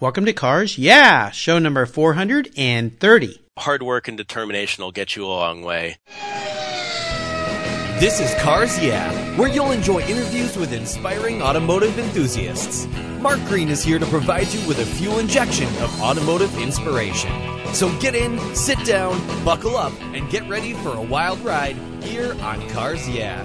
Welcome to Cars Yeah, show number 430. Hard work and determination will get you a long way. This is Cars Yeah, where you'll enjoy interviews with inspiring automotive enthusiasts. Mark Green is here to provide you with a fuel injection of automotive inspiration. So get in, sit down, buckle up, and get ready for a wild ride here on Cars Yeah.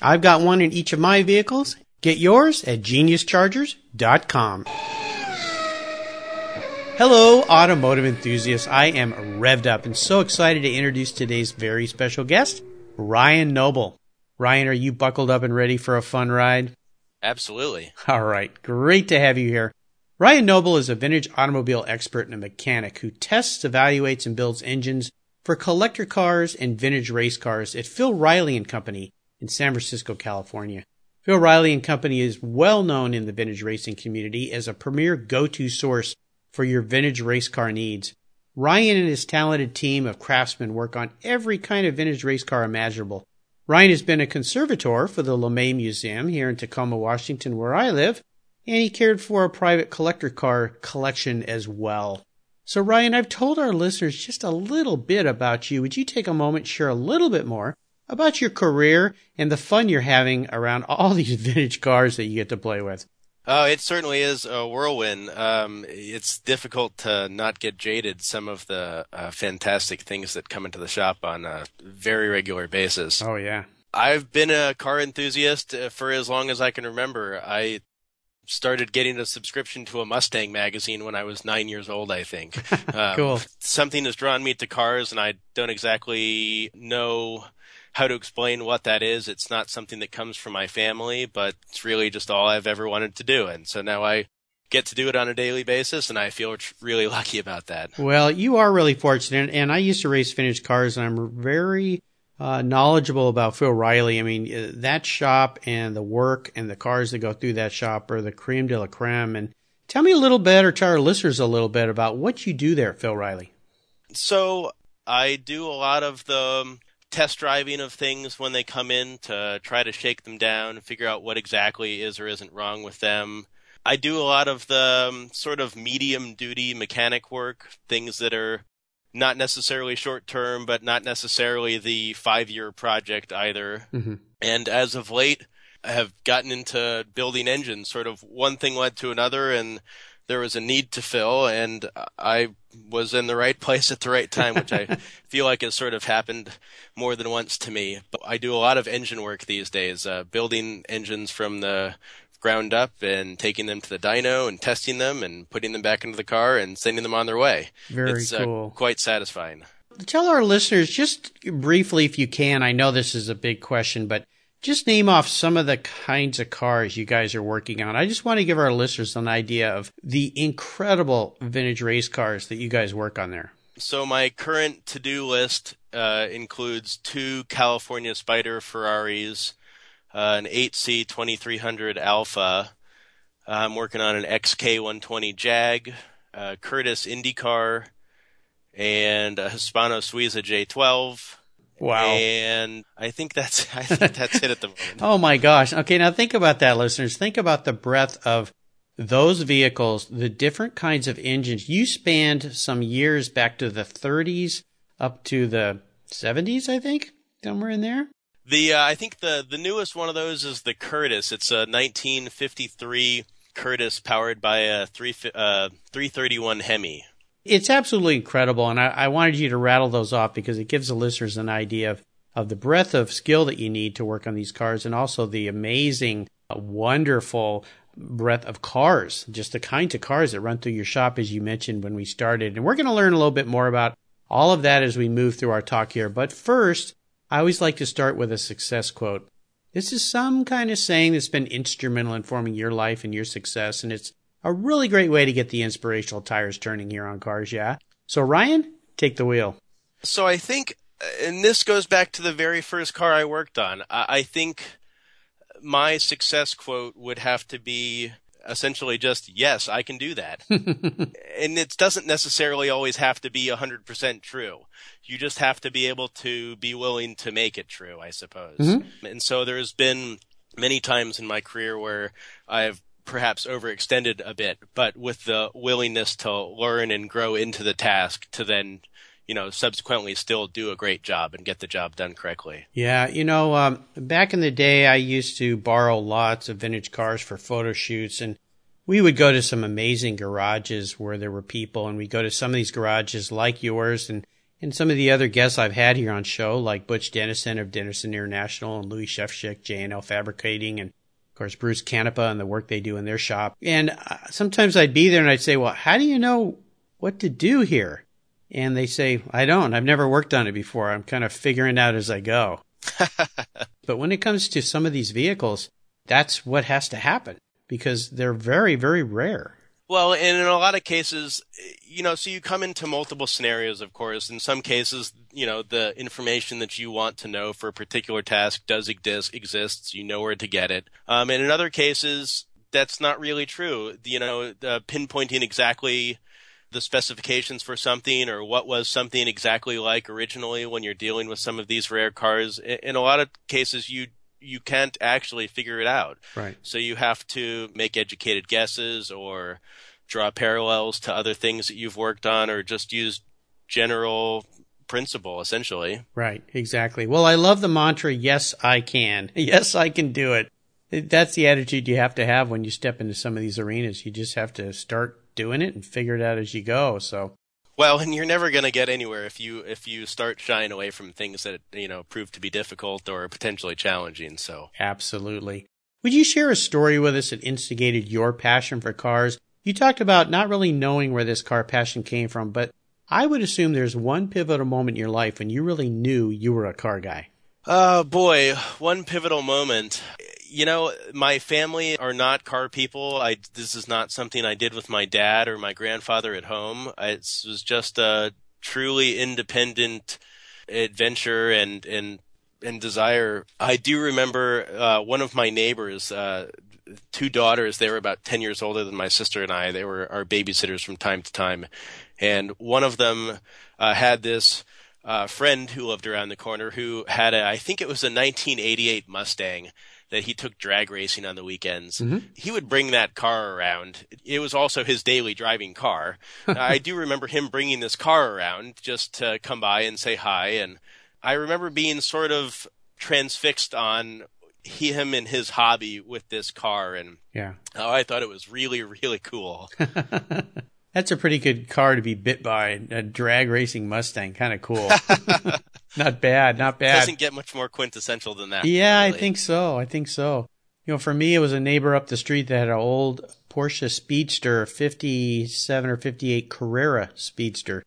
I've got one in each of my vehicles. Get yours at geniuschargers.com. Hello, automotive enthusiasts. I am revved up and so excited to introduce today's very special guest, Ryan Noble. Ryan, are you buckled up and ready for a fun ride? Absolutely. All right. Great to have you here. Ryan Noble is a vintage automobile expert and a mechanic who tests, evaluates, and builds engines for collector cars and vintage race cars at Phil Reilly and Company in San Francisco, California. Phil Reilly and Company is well known in the vintage racing community as a premier go-to source for your vintage race car needs. Ryan and his talented team of craftsmen work on every kind of vintage race car imaginable. Ryan has been a conservator for the LeMay Museum here in Tacoma, Washington, where I live, and he cared for a private collector car collection as well. So, Ryan, I've told our listeners just a little bit about you. Would you take a moment share a little bit more about your career and the fun you're having around all these vintage cars that you get to play with? Oh, it certainly is a whirlwind. Um, it's difficult to not get jaded. Some of the uh, fantastic things that come into the shop on a very regular basis. Oh yeah, I've been a car enthusiast uh, for as long as I can remember. I started getting a subscription to a Mustang magazine when I was nine years old, I think. Um, cool. Something has drawn me to cars, and I don't exactly know how to explain what that is. It's not something that comes from my family, but it's really just all I've ever wanted to do. And so now I get to do it on a daily basis, and I feel really lucky about that. Well, you are really fortunate. And I used to race vintage cars, and I'm very uh, knowledgeable about Phil Reilly. I mean, uh, that shop and the work and the cars that go through that shop are the creme de la creme. And tell me a little bit, or tell our listeners a little bit about what you do there, Phil Reilly. So I do a lot of the test driving of things when they come in to try to shake them down, and figure out what exactly is or isn't wrong with them. I do a lot of the um, sort of medium duty mechanic work, things that are not necessarily short term, but not necessarily the five year project either. Mm-hmm. And as of late, I have gotten into building engines. Sort of one thing led to another, and there was a need to fill, and I was in the right place at the right time, which I feel like has sort of happened more than once to me. But I do a lot of engine work these days, uh, building engines from the ground up and taking them to the dyno and testing them and putting them back into the car and sending them on their way. Very it's, cool. Uh, quite satisfying. Tell our listeners just briefly, if you can. I know this is a big question, but just name off some of the kinds of cars you guys are working on. I just want to give our listeners an idea of the incredible vintage race cars that you guys work on there. So my current to-do list uh, includes two California Spider Ferraris, uh, an 8C 2300 Alfa. I'm working on an XK 120 Jag, a Kurtis IndyCar, and a Hispano Suiza J12. Wow. And I think that's I think that's it at the moment. oh my gosh. Okay, now think about that, listeners. Think about the breadth of those vehicles, the different kinds of engines. You spanned some years back to the 30s up to the 70s, I think, somewhere in there. The uh, I think the the newest one of those is the Kurtis. It's a 1953 Kurtis powered by a three uh, 331 Hemi. It's absolutely incredible, and I, I wanted you to rattle those off because it gives the listeners an idea of of the breadth of skill that you need to work on these cars, and also the amazing, uh, wonderful breadth of cars, just the kinds of cars that run through your shop, as you mentioned when we started. And we're going to learn a little bit more about all of that as we move through our talk here. But first, I always like to start with a success quote. This is some kind of saying that's been instrumental in forming your life and your success, and it's a really great way to get the inspirational tires turning here on cars, yeah? So, Ryan, take the wheel. So, I think, and this goes back to the very first car I worked on, I think my success quote would have to be essentially just yes i can do that and it doesn't necessarily always have to be 100% true you just have to be able to be willing to make it true i suppose mm-hmm. and so there's been many times in my career where i've perhaps overextended a bit but with the willingness to learn and grow into the task to then you know, subsequently still do a great job and get the job done correctly. Yeah, you know, um, back in the day, I used to borrow lots of vintage cars for photo shoots, and we would go to some amazing garages where there were people, and we'd go to some of these garages like yours and and some of the other guests I've had here on show, like Butch Dennison of Dennison International and Louis Shefchik, J&L Fabricating, and course Bruce Canepa and the work they do in their shop. And uh, sometimes I'd be there and I'd say, well, how do you know what to do here? And they say, I don't. I've never worked on it before. I'm kind of figuring out as I go. but when it comes to some of these vehicles, that's what has to happen because they're very, very rare. Well, and in a lot of cases, you know, so you come into multiple scenarios, of course. In some cases, you know, the information that you want to know for a particular task does exist, exists. You know where to get it. Um, and in other cases, that's not really true. You know, uh, pinpointing exactly the specifications for something or what was something exactly like originally when you're dealing with some of these rare cars. In a lot of cases, you you can't actually figure it out. Right. So you have to make educated guesses or draw parallels to other things that you've worked on or just use general principle essentially. Right, exactly. Well, I love the mantra yes I can. Yes, I can do it. That's the attitude you have to have when you step into some of these arenas. You just have to start doing it and figure it out as you go. So well, and you're never going to get anywhere if you if you start shying away from things that you know prove to be difficult or potentially challenging. So absolutely. Would you share a story with us that instigated your passion for cars? You talked about not really knowing where this car passion came from, but I would assume there's one pivotal moment in your life when you really knew you were a car guy. Oh boy, one pivotal moment you know, my family are not car people. I this is not something I did with my dad or my grandfather at home. It was just a truly independent adventure and and and desire. I do remember uh, one of my neighbors, uh, two daughters. They were about ten years older than my sister and I. They were our babysitters from time to time, and one of them uh, had this. Uh, friend who lived around the corner who had a, I think it was a 1988 Mustang that he took drag racing on the weekends. Mm-hmm. He would bring that car around. It was also his daily driving car. I do remember him bringing this car around just to come by and say hi. And I remember being sort of transfixed on him and his hobby with this car and yeah oh i thought it was really really cool That's a pretty good car to be bit by. A drag racing Mustang, kind of cool. not bad, not bad. It Doesn't get much more quintessential than that. Yeah, really. I think so. I think so. You know, for me, it was a neighbor up the street that had an old Porsche Speedster, 57 or 58 Carrera Speedster,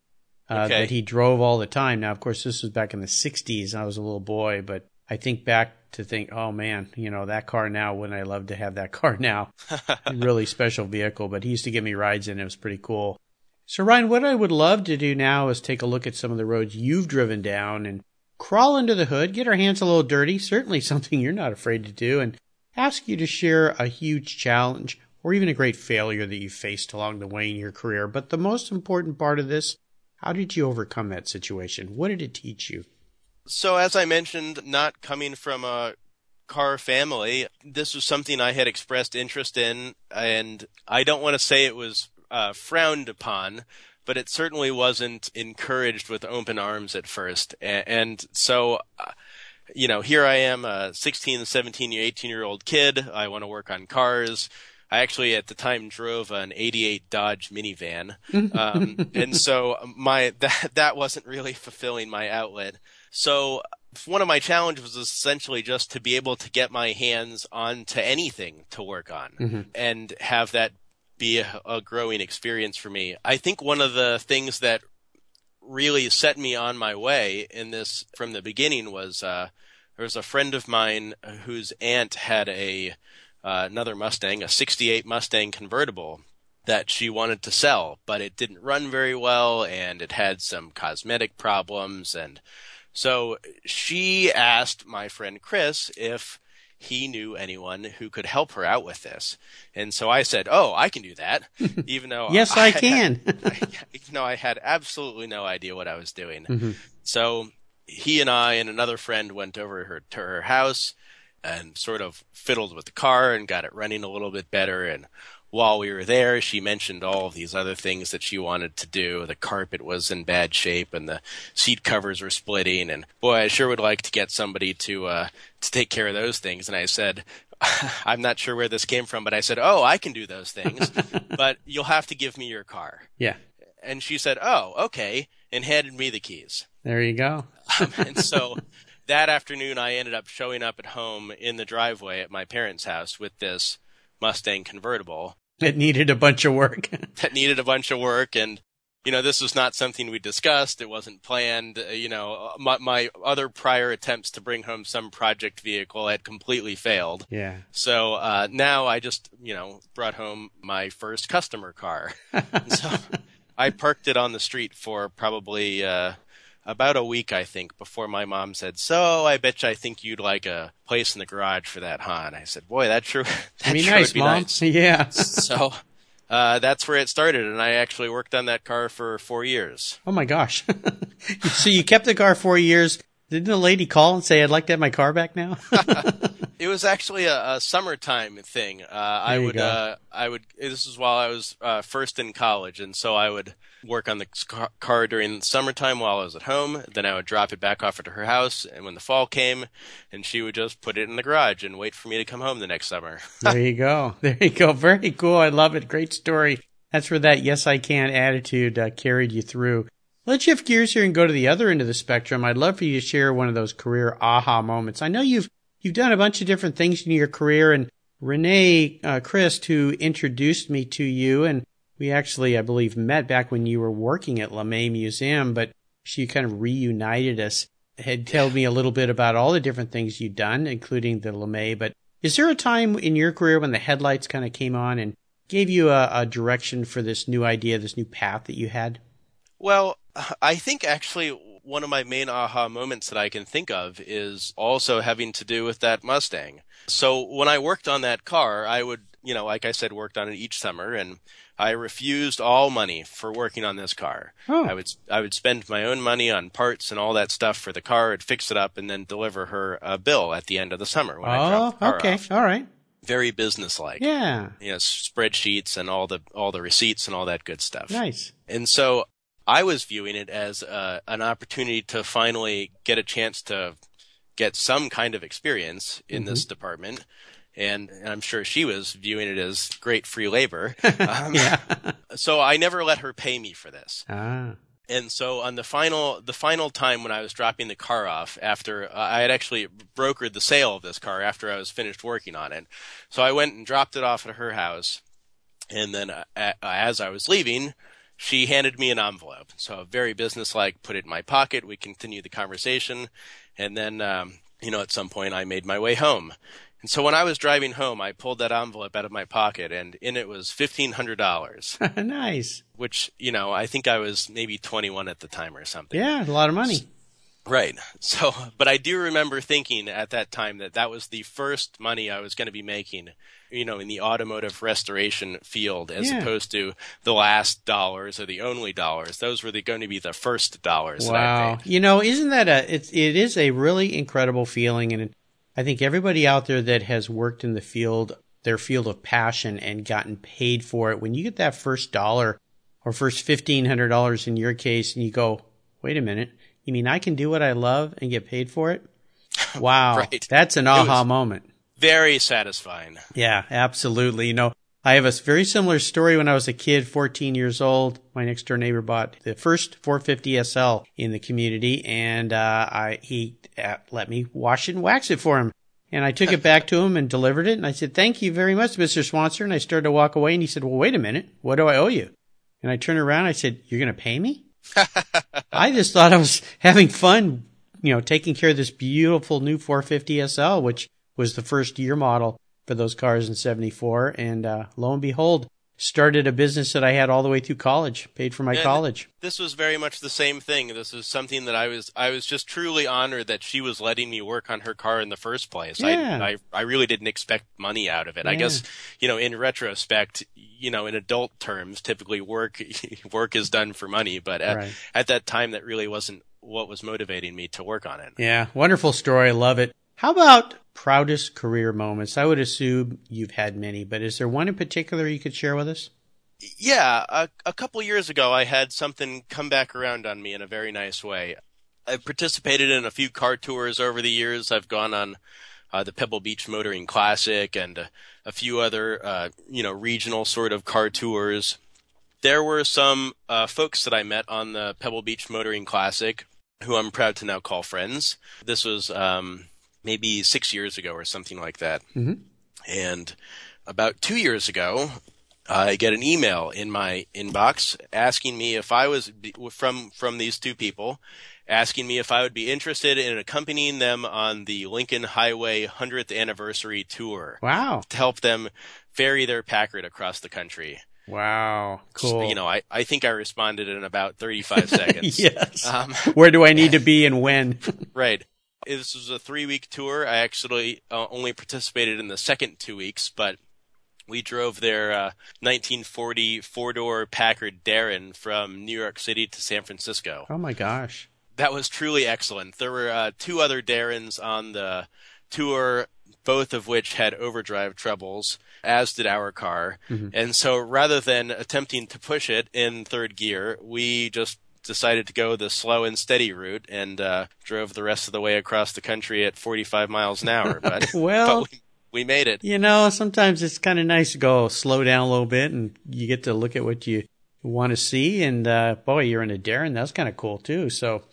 uh, okay. that he drove all the time. Now, of course, this was back in the 60s. I was a little boy, but I think back to think, oh man, you know, that car now, wouldn't I love to have that car now? really special vehicle, but he used to give me rides in. It was pretty cool. So Ryan, what I would love to do now is take a look at some of the roads you've driven down and crawl under the hood, get our hands a little dirty, certainly something you're not afraid to do, and ask you to share a huge challenge or even a great failure that you faced along the way in your career. But the most important part of this, how did you overcome that situation? What did it teach you? So, as I mentioned, not coming from a car family, this was something I had expressed interest in, and I don't want to say it was uh, frowned upon, but it certainly wasn't encouraged with open arms at first. And, and so, uh, you know, here I am, a 16, 17, 18 year old kid. I want to work on cars. I actually at the time drove an 88 Dodge minivan. Um, and so my, that, that wasn't really fulfilling my outlet. So one of my challenges was essentially just to be able to get my hands onto anything to work on mm-hmm. and have that be a, a growing experience for me. I think one of the things that really set me on my way in this from the beginning was uh, there was a friend of mine whose aunt had a uh, another Mustang, a 68 Mustang convertible that she wanted to sell, but it didn't run very well and it had some cosmetic problems. And so she asked my friend Chris if he knew anyone who could help her out with this. And so I said, Oh, I can do that. Even though yes, I, I can. had, I, even though I had absolutely no idea what I was doing. Mm-hmm. So he and I and another friend went over her, to her house and sort of fiddled with the car and got it running a little bit better. And while we were there, she mentioned all of these other things that she wanted to do. The carpet was in bad shape and the seat covers were splitting. And boy, I sure would like to get somebody to, uh, to take care of those things. And I said, I'm not sure where this came from, but I said, Oh, I can do those things, but you'll have to give me your car. Yeah. And she said, Oh, okay. And handed me the keys. There you go. um, and so that afternoon, I ended up showing up at home in the driveway at my parents' house with this Mustang convertible. It needed a bunch of work. that needed a bunch of work. And, you know, this was not something we discussed. It wasn't planned. Uh, you know, my, my other prior attempts to bring home some project vehicle had completely failed. Yeah. So uh, now I just, you know, brought home my first customer car. so I parked it on the street for probably. Uh, about a week, I think, before my mom said, "So I bet you I think you'd like a place in the garage for that, huh?" And I said, "Boy, that true. that be sure nice, would be mom. nice." Yeah. so uh, that's where it started, and I actually worked on that car for four years. Oh my gosh! so you kept the car four years. Didn't the lady call and say, "I'd like to have my car back now"? It was actually a, a summertime thing. Uh, I would, uh, I would. This was while I was uh, first in college, and so I would work on the car during the summertime while I was at home. Then I would drop it back off at her house, and when the fall came, and she would just put it in the garage and wait for me to come home the next summer. there you go. There you go. Very cool. I love it. Great story. That's where that yes I can attitude uh, carried you through. Let's shift gears here and go to the other end of the spectrum. I'd love for you to share one of those career aha moments. I know you've you've done a bunch of different things in your career, and Renee uh, Christ, who introduced me to you, and we actually, I believe, met back when you were working at LeMay Museum, but she kind of reunited us. Had told me a little bit about all the different things you'd done, including the LeMay. But is there a time in your career when the headlights kind of came on and gave you a, a direction for this new idea, this new path that you had? Well, I think actually one of my main aha moments that I can think of is also having to do with that Mustang. So when I worked on that car, I would, you know, like I said, worked on it each summer and I refused all money for working on this car. Oh. I would I would spend my own money on parts and all that stuff for the car, I'd fix it up, and then deliver her a bill at the end of the summer when oh, I dropped the car oh, okay, off. all right. Very businesslike. Yeah. You know, spreadsheets and all the all the receipts and all that good stuff. Nice. And so I was viewing it as uh, an opportunity to finally get a chance to get some kind of experience in mm-hmm. this department and, and, I'm sure she was viewing it as great free labor. Um, yeah. so I never let her pay me for this. Ah. And so on the final the final time when I was dropping the car off after uh, I had actually brokered the sale of this car after I was finished working on it. So I went and dropped it off at her house. And then uh, as I was leaving, she handed me an envelope. So very businesslike, put it in my pocket. We continued the conversation. And then, um, you know, at some point I made my way home. And so when I was driving home, I pulled that envelope out of my pocket and in it was $1,500. nice. Which, you know, I think I was maybe 21 at the time or something. Yeah, a lot of money. Right. So, but I do remember thinking at that time that that was the first money I was going to be making, you know, in the automotive restoration field as yeah. opposed to the last dollars or the only dollars. Those were the, going to be the first dollars. Wow. You know, isn't that a, it's, it is a really incredible feeling and I think everybody out there that has worked in the field, their field of passion and gotten paid for it, when you get that first dollar or first $1,500 in your case and you go, wait a minute, you mean I can do what I love and get paid for it? Wow. Right. That's an It was- aha moment. Very satisfying. Yeah, absolutely. You know, I have a very similar story when I was a kid, 14 years old. My next door neighbor bought the first 450 SL in the community and, uh, I, he uh, let me wash it and wax it for him. And I took it back to him and delivered it. And I said, thank you very much, Mr. Swanson. And I started to walk away and he said, well, wait a minute. What do I owe you? And I turned around. I said, you're going to pay me? I just thought I was having fun, you know, taking care of this beautiful new 450 SL, which was the first year model for those cars in 74. And, uh, lo and behold, started a business that I had all the way through college, paid for my And college. This was very much the same thing. This is something that I was I was just truly honored that she was letting me work on her car in the first place. Yeah. I, I I really didn't expect money out of it. I guess you know in retrospect, you know in adult terms, typically work work is done for money, but at, Right. at that time that really wasn't what was motivating me to work on it. Yeah, wonderful story. I love it. How about proudest career moments? I would assume you've had many, but is there one in particular you could share with us? Yeah, a, a couple years ago, I had something come back around on me in a very nice way. I've participated in a few car tours over the years. I've gone on uh, the Pebble Beach Motoring Classic and a, a few other, uh, you know, regional sort of car tours. There were some uh, folks that I met on the Pebble Beach Motoring Classic who I'm proud to now call friends. This was um, maybe six years ago or something like that. Mhm. And about two years ago, I get an email in my inbox asking me if I was from from these two people, asking me if I would be interested in accompanying them on the Lincoln Highway 100th anniversary tour Wow. to help them ferry their Packard across the country. Wow. Cool. You know, I, I think I responded in about 35 seconds. yes. Um, Where do I need to be and when? Right. This was a three week tour. I actually uh, only participated in the second two weeks, but we drove their uh, 1940 four door Packard Darrin from New York City to San Francisco. oh my gosh. That was truly excellent. There were uh, two other Darrins on the tour, both of which had overdrive troubles, as did our car. And so rather than attempting to push it in third gear, we just decided to go the slow and steady route and uh, drove the rest of the way across the country at 45 miles an hour. But, Well- but we, we made it. You know, sometimes it's kind of nice to go slow down a little bit and you get to look at what you want to see. And, uh, boy, you're in a Darrin. That's kind of cool too. So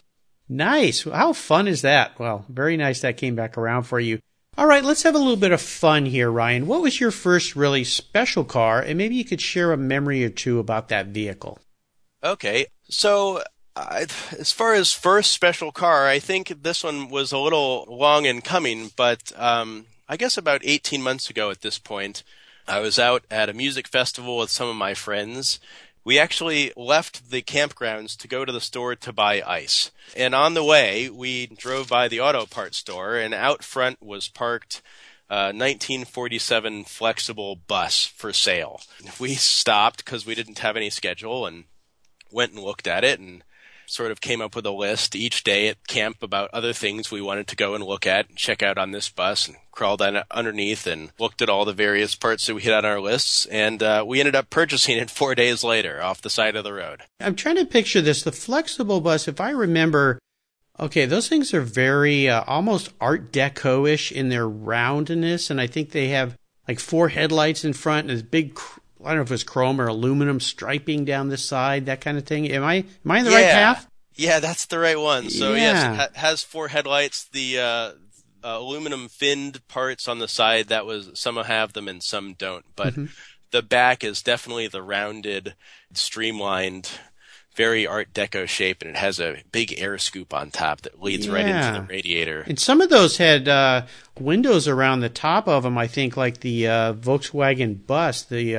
nice. How fun is that? Well, very nice that came back around for you. All right, let's have a little bit of fun here, Ryan. What was your first really special car? And maybe you could share a memory or two about that vehicle. Okay, so as far as first special car, I think this one was a little long in coming, but um, I guess about 18 months ago at this point, I was out at a music festival with some of my friends. We actually left the campgrounds to go to the store to buy ice. And on the way, we drove by the auto parts store, and out front was parked uh, 1947 Flxible bus for sale. We stopped because we didn't have any schedule and went and looked at it and sort of came up with a list each day at camp about other things we wanted to go and look at and check out on this bus and crawled on underneath and looked at all the various parts that we had on our lists and uh, we ended up purchasing it four days later off the side of the road I'm trying to picture this. The Flxible bus, if I remember, okay, those things are very uh, almost Art Deco ish in their roundness, and I think they have like four headlights in front and this big. I don't know if it's chrome or aluminum striping down the side, that kind of thing. Am I am I in the right path? yeah that's the right one so yes Yeah. it ha- has four headlights the uh, uh, aluminum finned parts on the side that was some have them and some don't but the back is definitely the rounded streamlined very art deco shape and it has a big air scoop on top that leads right into the radiator And some of those had uh, windows around the top of them. I think like the uh, Volkswagen bus, the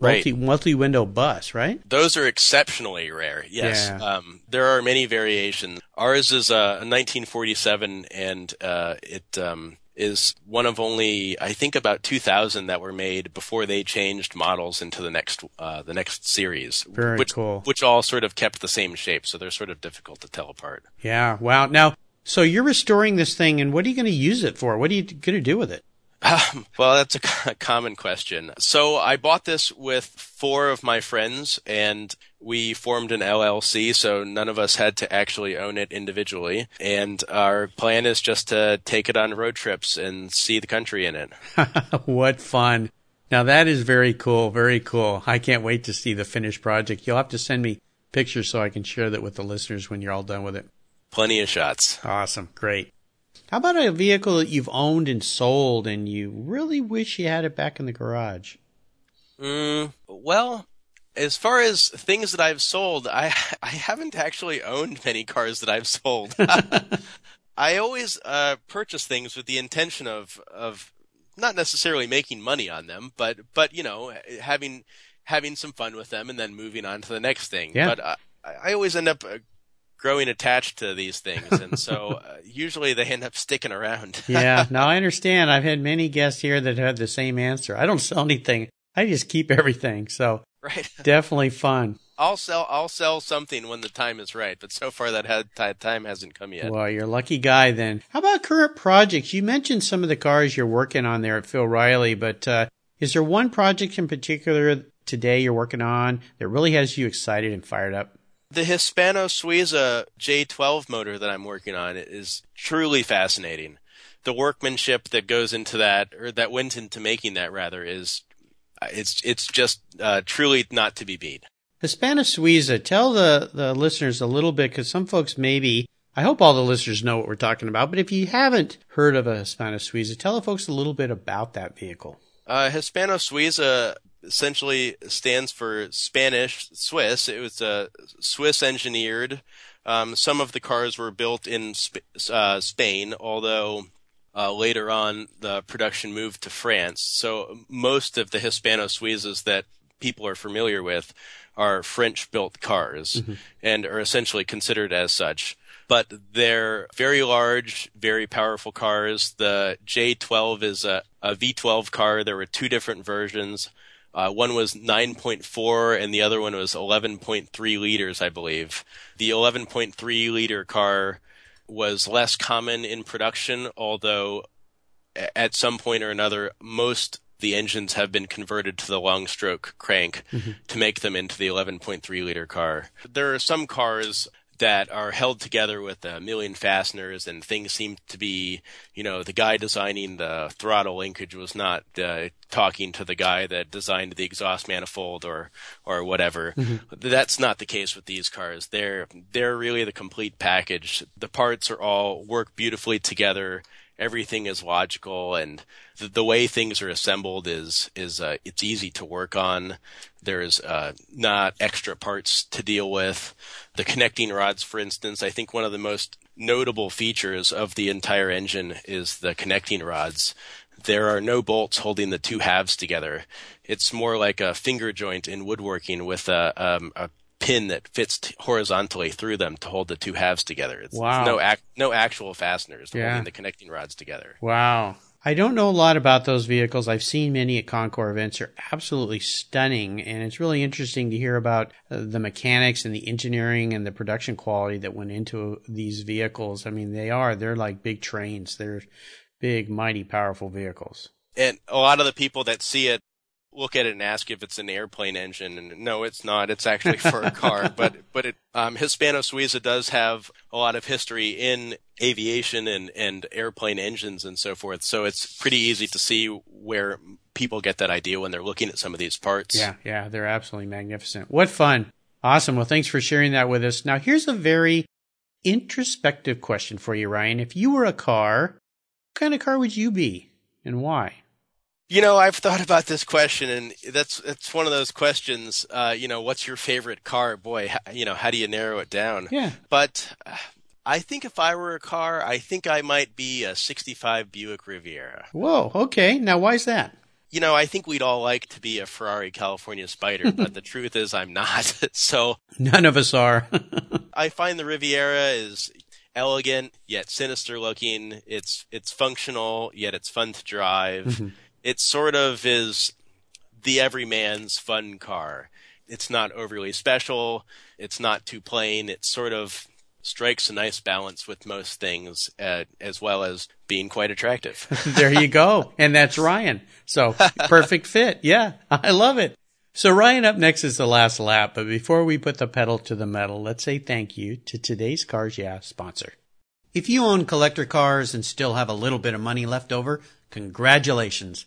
uh, Right. multi multi window bus, right? Those are exceptionally rare. Yes. Yeah. Um, there are many variations. Ours is uh, a 1947, and uh, it um, is one of only, I think, about 2,000 that were made before they changed models into the next uh, the next series. Very which, cool. Which all sort of kept the same shape, so they're sort of difficult to tell apart. Yeah. Wow. Now, so you're restoring this thing, and what are you going to use it for? What are you going to do with it? Um, well, that's a common question. So I bought this with four of my friends and we formed an LLC, so none of us had to actually own it individually. And our plan is just to take it on road trips and see the country in it. what fun. Now that is very cool, very cool. I can't wait to see the finished project. You'll have to send me pictures so I can share that with the listeners when you're all done with it. Plenty of shots. Awesome. Great. How about a vehicle that you've owned and sold and you really wish you had it back in the garage? Mm, well, as far as things that I've sold, I I haven't actually owned many cars that I've sold. I always uh, purchase things with the intention of of not necessarily making money on them, but but you know having having some fun with them and then moving on to the next thing. Yeah. But I, I always end up uh, growing attached to these things, and so uh, usually they end up sticking around. yeah, now I understand. I've had many guests here that had the same answer. I don't sell anything. I just keep everything. So right, definitely fun. I'll sell. I'll sell something when the time is right, but so far that had, time hasn't come yet. Well, you're a lucky guy then. How about current projects? You mentioned some of the cars you're working on there at Phil Reilly, but uh, is there one project in particular today you're working on that really has you excited and fired up? The Hispano Suiza J12 motor that I'm working on is truly fascinating. The workmanship that goes into that, or that went into making that rather, is it's it's just uh, truly not to be beat. Hispano Suiza, tell the, the listeners a little bit, because some folks maybe, I hope all the listeners know what we're talking about, but if you haven't heard of a Hispano Suiza, tell the folks a little bit about that vehicle. Uh, Hispano Suiza essentially stands for Spanish Swiss. It was a Swiss engineered. Um, some of the cars were built in Sp- uh, Spain, although uh, later on the production moved to France. So most of the Hispano Suizas that people are familiar with are French built cars mm-hmm. and are essentially considered as such but they're very large, very powerful cars. The J12 is a a V12 car. There were two different versions. Uh, one was 9.4 and the other one was 11.3 liters, I believe. The 11.3 liter car was less common in production, although at some point or another, most the engines have been converted to the long stroke crank mm-hmm. to make them into the 11.3 liter car. There are some cars that are held together with a million fasteners and things seem to be, you know, the guy designing the throttle linkage was not uh, talking to the guy that designed the exhaust manifold or or whatever. Mm-hmm. That's not the case with these cars. They're they're really the complete package. The parts are all work beautifully together everything is logical and the, the way things are assembled is is uh, it's easy to work on. There's uh, not extra parts to deal with. The connecting rods, for instance, I think one of the most notable features of the entire engine is the connecting rods. There are no bolts holding the two halves together. It's more like a finger joint in woodworking with a, um, a pin that fits t- horizontally through them to hold the two halves together. It's, wow. It's no ac- no actual fasteners yeah. holding the connecting rods together. Wow. I don't know a lot about those vehicles. I've seen many at Concours events. They're absolutely stunning, and it's really interesting to hear about uh, the mechanics and the engineering and the production quality that went into these vehicles. I mean, they are they're like big trains. They're big, mighty, powerful vehicles. And a lot of the people that see it look at it and ask if it's an airplane engine, and no, it's not. It's actually for a car. but but it, um, Hispano Suiza does have a lot of history in aviation and and airplane engines and so forth. So it's pretty easy to see where people get that idea when they're looking at some of these parts. Yeah, yeah, they're absolutely magnificent. What fun! Awesome. Well, thanks for sharing that with us. Now, here's a very introspective question for you, Ryan. If you were a car, what kind of car would you be, and why? You know, I've thought about this question, and that's it's one of those questions. Uh, you know, what's your favorite car? Boy, how, you know, how do you narrow it down? Yeah. But uh, I think if I were a car, I think I might be a '65 Buick Riviera. Whoa. Okay. Now, why is that? You know, I think we'd all like to be a Ferrari California Spider, but the truth is, I'm not. so none of us are. I find the Riviera is elegant yet sinister looking. It's it's functional yet it's fun to drive. Mm-hmm it sort of is the everyman's fun car. It's not overly special. It's not too plain. It sort of strikes a nice balance with most things, uh, as well as being quite attractive. there you go. And that's Ryan. So perfect fit. Yeah, I love it. So Ryan up next is the last lap, but before we put the pedal to the metal, let's say thank you to today's Cars Yeah sponsor. If you own collector cars and still have a little bit of money left over, congratulations.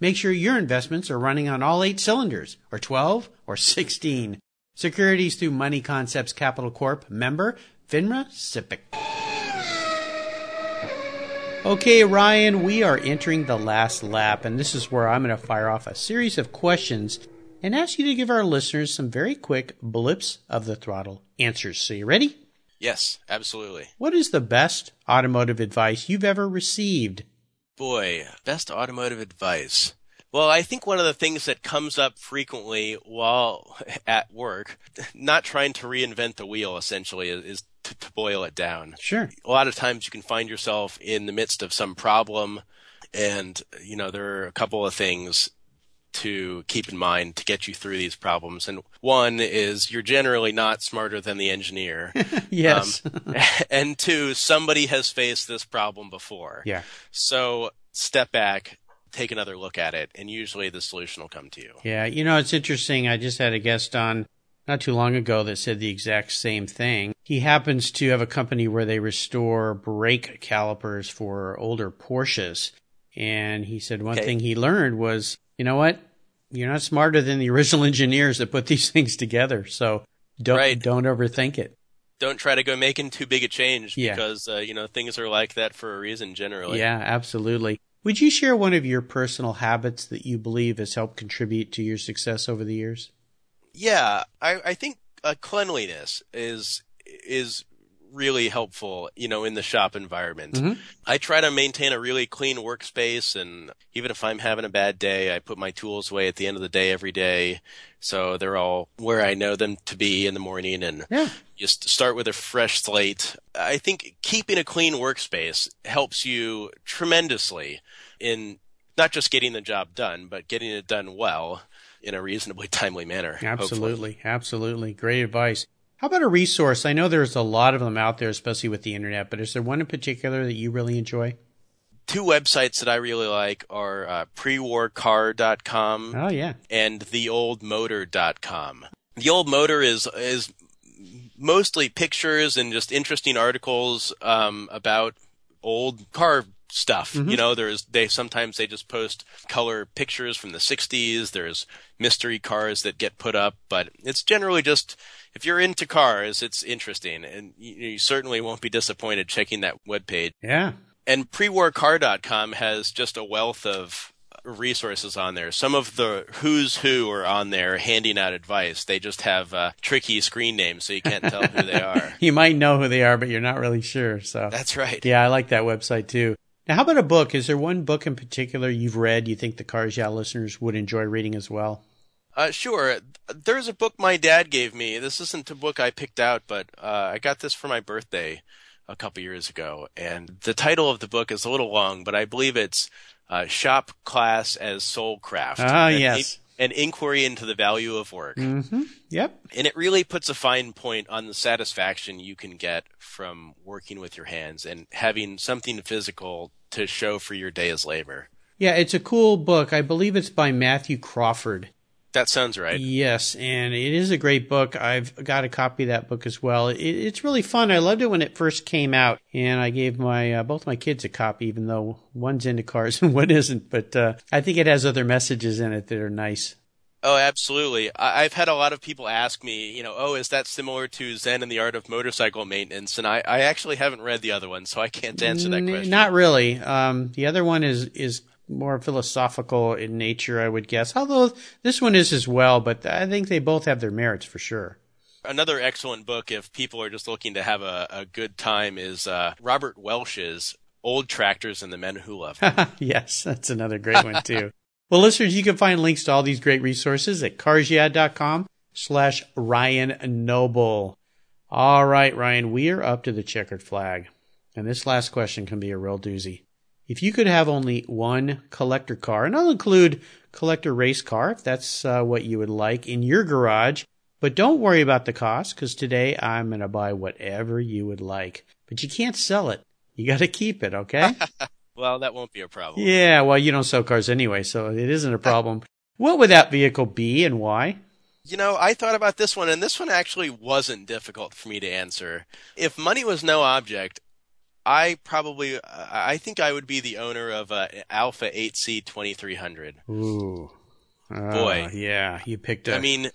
Make sure your investments are running on all eight cylinders, or 12, or 16. Securities through Money Concepts Capital Corp. Member, FINRA SIPC. Okay, Ryan, we are entering the last lap, and this is where I'm going to fire off a series of questions and ask you to give our listeners some very quick blips of the throttle answers. So, you ready? Yes, absolutely. What is the best automotive advice you've ever received? Boy, best automotive advice. Well, I think one of the things that comes up frequently while at work, not trying to reinvent the wheel essentially, is to, to, boil it down. Sure. A lot of times you can find yourself in the midst of some problem, and, you know, there are a couple of things to keep in mind to get you through these problems. And one is you're generally not smarter than the engineer. yes. Um, and two, somebody has faced this problem before. Yeah. So step back, take another look at it, and usually the solution will come to you. Yeah. You know, it's interesting. I just had a guest on not too long ago that said the exact same thing. He happens to have a company where they restore brake calipers for older Porsches. And he said one Okay. thing he learned was, you know what? You're not smarter than the original engineers that put these things together. So don't Right. don't overthink it. Don't try to go making too big a change Yeah. because, uh, you know, things are like that for a reason generally. Yeah, absolutely. Would you share one of your personal habits that you believe has helped contribute to your success over the years? Yeah, I, I think uh, cleanliness is is really helpful, you know, in the shop environment. Mhm. I try to maintain a really clean workspace, and even if I'm having a bad day, I put my tools away at the end of the day every day, so they're all where I know them to be in the morning, and Yeah. just start with a fresh slate. I think keeping a clean workspace helps you tremendously in not just getting the job done, but getting it done well in a reasonably timely manner. hopefully. Absolutely. Absolutely. Great advice. How about a resource? I know there's a lot of them out there, especially with the internet, but is there one in particular that you really enjoy? Two websites that I really like are uh, prewarcar.com Oh, yeah. and theoldmotor.com. The Old Motor is is mostly pictures and just interesting articles um, about old car stuff. You know, there's they sometimes they just post color pictures from the 60s. There's mystery cars that get put up, but it's generally just if you're into cars, it's interesting, and you, you certainly won't be disappointed checking that webpage. Yeah. And prewarcar.com has just a wealth of resources on there. Some of the who's who are on there handing out advice. They just have uh, tricky screen names, so you can't tell who they are. You might know who they are, but you're not really sure. So, That's right. yeah, I like that website too. Now, how about a book? Is there one book in particular you've read you think the Cars Yeah listeners would enjoy reading as well? Uh, sure. There's a book my dad gave me. This isn't a book I picked out, but uh, I got this for my birthday a couple years ago. And the title of the book is a little long, but I believe it's uh, Shop Class as Soul Craft. Ah, An yes. in- An inquiry into the value of work. Mm-hmm. Yep. And it really puts a fine point on the satisfaction you can get from working with your hands and having something physical to show for your day's labor. Yeah, it's a cool book. I believe it's by Matthew Crawford. That sounds right. Yes, and it is a great book. I've got a copy of that book as well. It, it's really fun. I loved it when it first came out, and I gave my uh, both my kids a copy, even though one's into cars and one isn't. But uh, I think it has other messages in it that are nice. Oh, absolutely. I- I've had a lot of people ask me, you know, oh, is that similar to Zen and the Art of Motorcycle Maintenance? And I, I actually haven't read the other one, so I can't answer that question. Not really. Um, the other one is is more philosophical in nature, I would guess. Although this one is as well, but I think they both have their merits for sure. Another excellent book, if people are just looking to have a, a good time, is uh, Robert Welsch's Old Tractors and the Men Who Love Them. yes, that's another great one too. Well, listeners, you can find links to all these great resources at carsyeah.com slash Ryan Noble. All right, Ryan, we are up to the checkered flag. And this last question can be a real doozy. If you could have only one collector car, and I'll include collector race car if that's uh, what you would like in your garage, but don't worry about the cost because today I'm going to buy whatever you would like. But you can't sell it. You got to keep it, okay? well, that won't be a problem. Yeah, well, you don't sell cars anyway, so it isn't a problem. what would that vehicle be and why? You know, I thought about this one, and this one actually wasn't difficult for me to answer. If money was no object, I probably, I think I would be the owner of a Alfa 8C 2300. Ooh, uh, boy, yeah, you picked. A, I mean,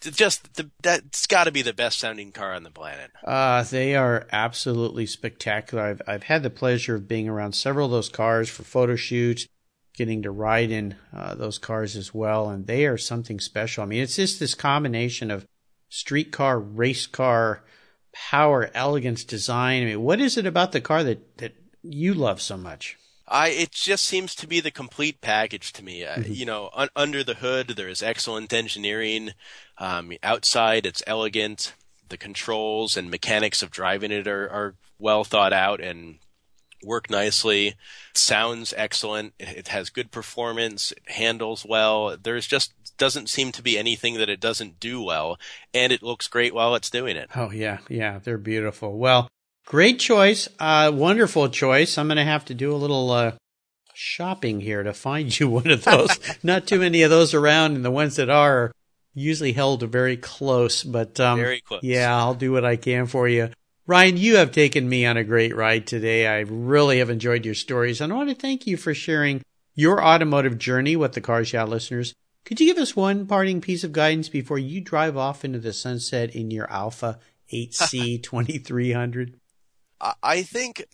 just the, that's got to be the best sounding car on the planet. Uh, they are absolutely spectacular. I've I've had the pleasure of being around several of those cars for photo shoots, getting to ride in uh, those cars as well, and they are something special. I mean, it's just this combination of street car, race car power, elegance, design. I mean, what is it about the car that, that you love so much? I it just seems to be the complete package to me. Uh, mm-hmm. you know, un- under the hood, there is excellent engineering. Um, outside, it's elegant. The controls and mechanics of driving it are, are well thought out and work nicely. Sounds excellent. It has good performance. It handles well. There's just doesn't seem to be anything that it doesn't do well, and it looks great while it's doing it. Oh yeah, yeah, they're beautiful. Well, great choice, uh, wonderful choice. I'm going to have to do a little uh, shopping here to find you one of those. Not too many of those around, and the ones that are usually held very close. But um, very close. Yeah, I'll do what I can for you. Ryan, you have taken me on a great ride today. I really have enjoyed your stories, and I want to thank you for sharing your automotive journey with the Cars Yeah listeners. Could you give us one parting piece of guidance before you drive off into the sunset in your Alfa 8C 2300? I think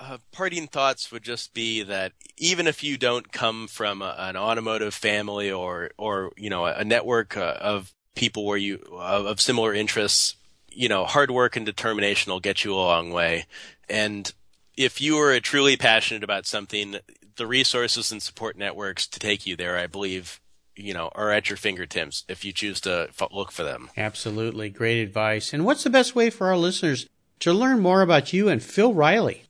uh, parting thoughts would just be that even if you don't come from a, an automotive family or or you know a network uh, of people where you of, of similar interests, you know hard work and determination will get you a long way. And if you are truly passionate about something, the resources and support networks to take you there, I believe, you know, are at your fingertips if you choose to f- look for them. Absolutely. Great advice. And what's the best way for our listeners to learn more about you and Phil Reilly?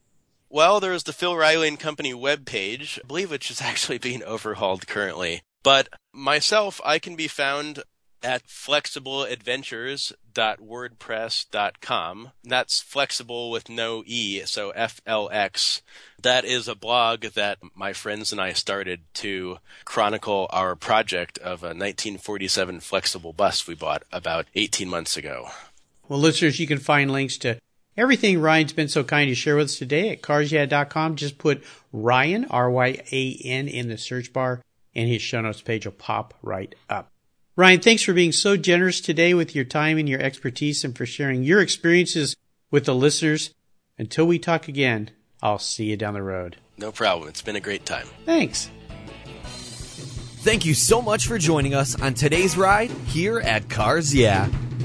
Well, there's the Phil Reilly and Company webpage, I believe which is actually being overhauled currently. But myself, I can be found at flxibleadventures.wordpress.com. That's Flxible with no E, so FLX. That is a blog that my friends and I started to chronicle our project of a 1947 Flxible bus we bought about 18 months ago. Well, listeners, you can find links to everything Ryan's been so kind to share with us today at carsyeah.com. Just put Ryan, R-Y-A-N, in the search bar, and his show notes page will pop right up. Ryan, thanks for being so generous today with your time and your expertise and for sharing your experiences with the listeners. Until we talk again, I'll see you down the road. No problem. It's been a great time. Thanks. Thank you so much for joining us on today's ride here at Cars Yeah.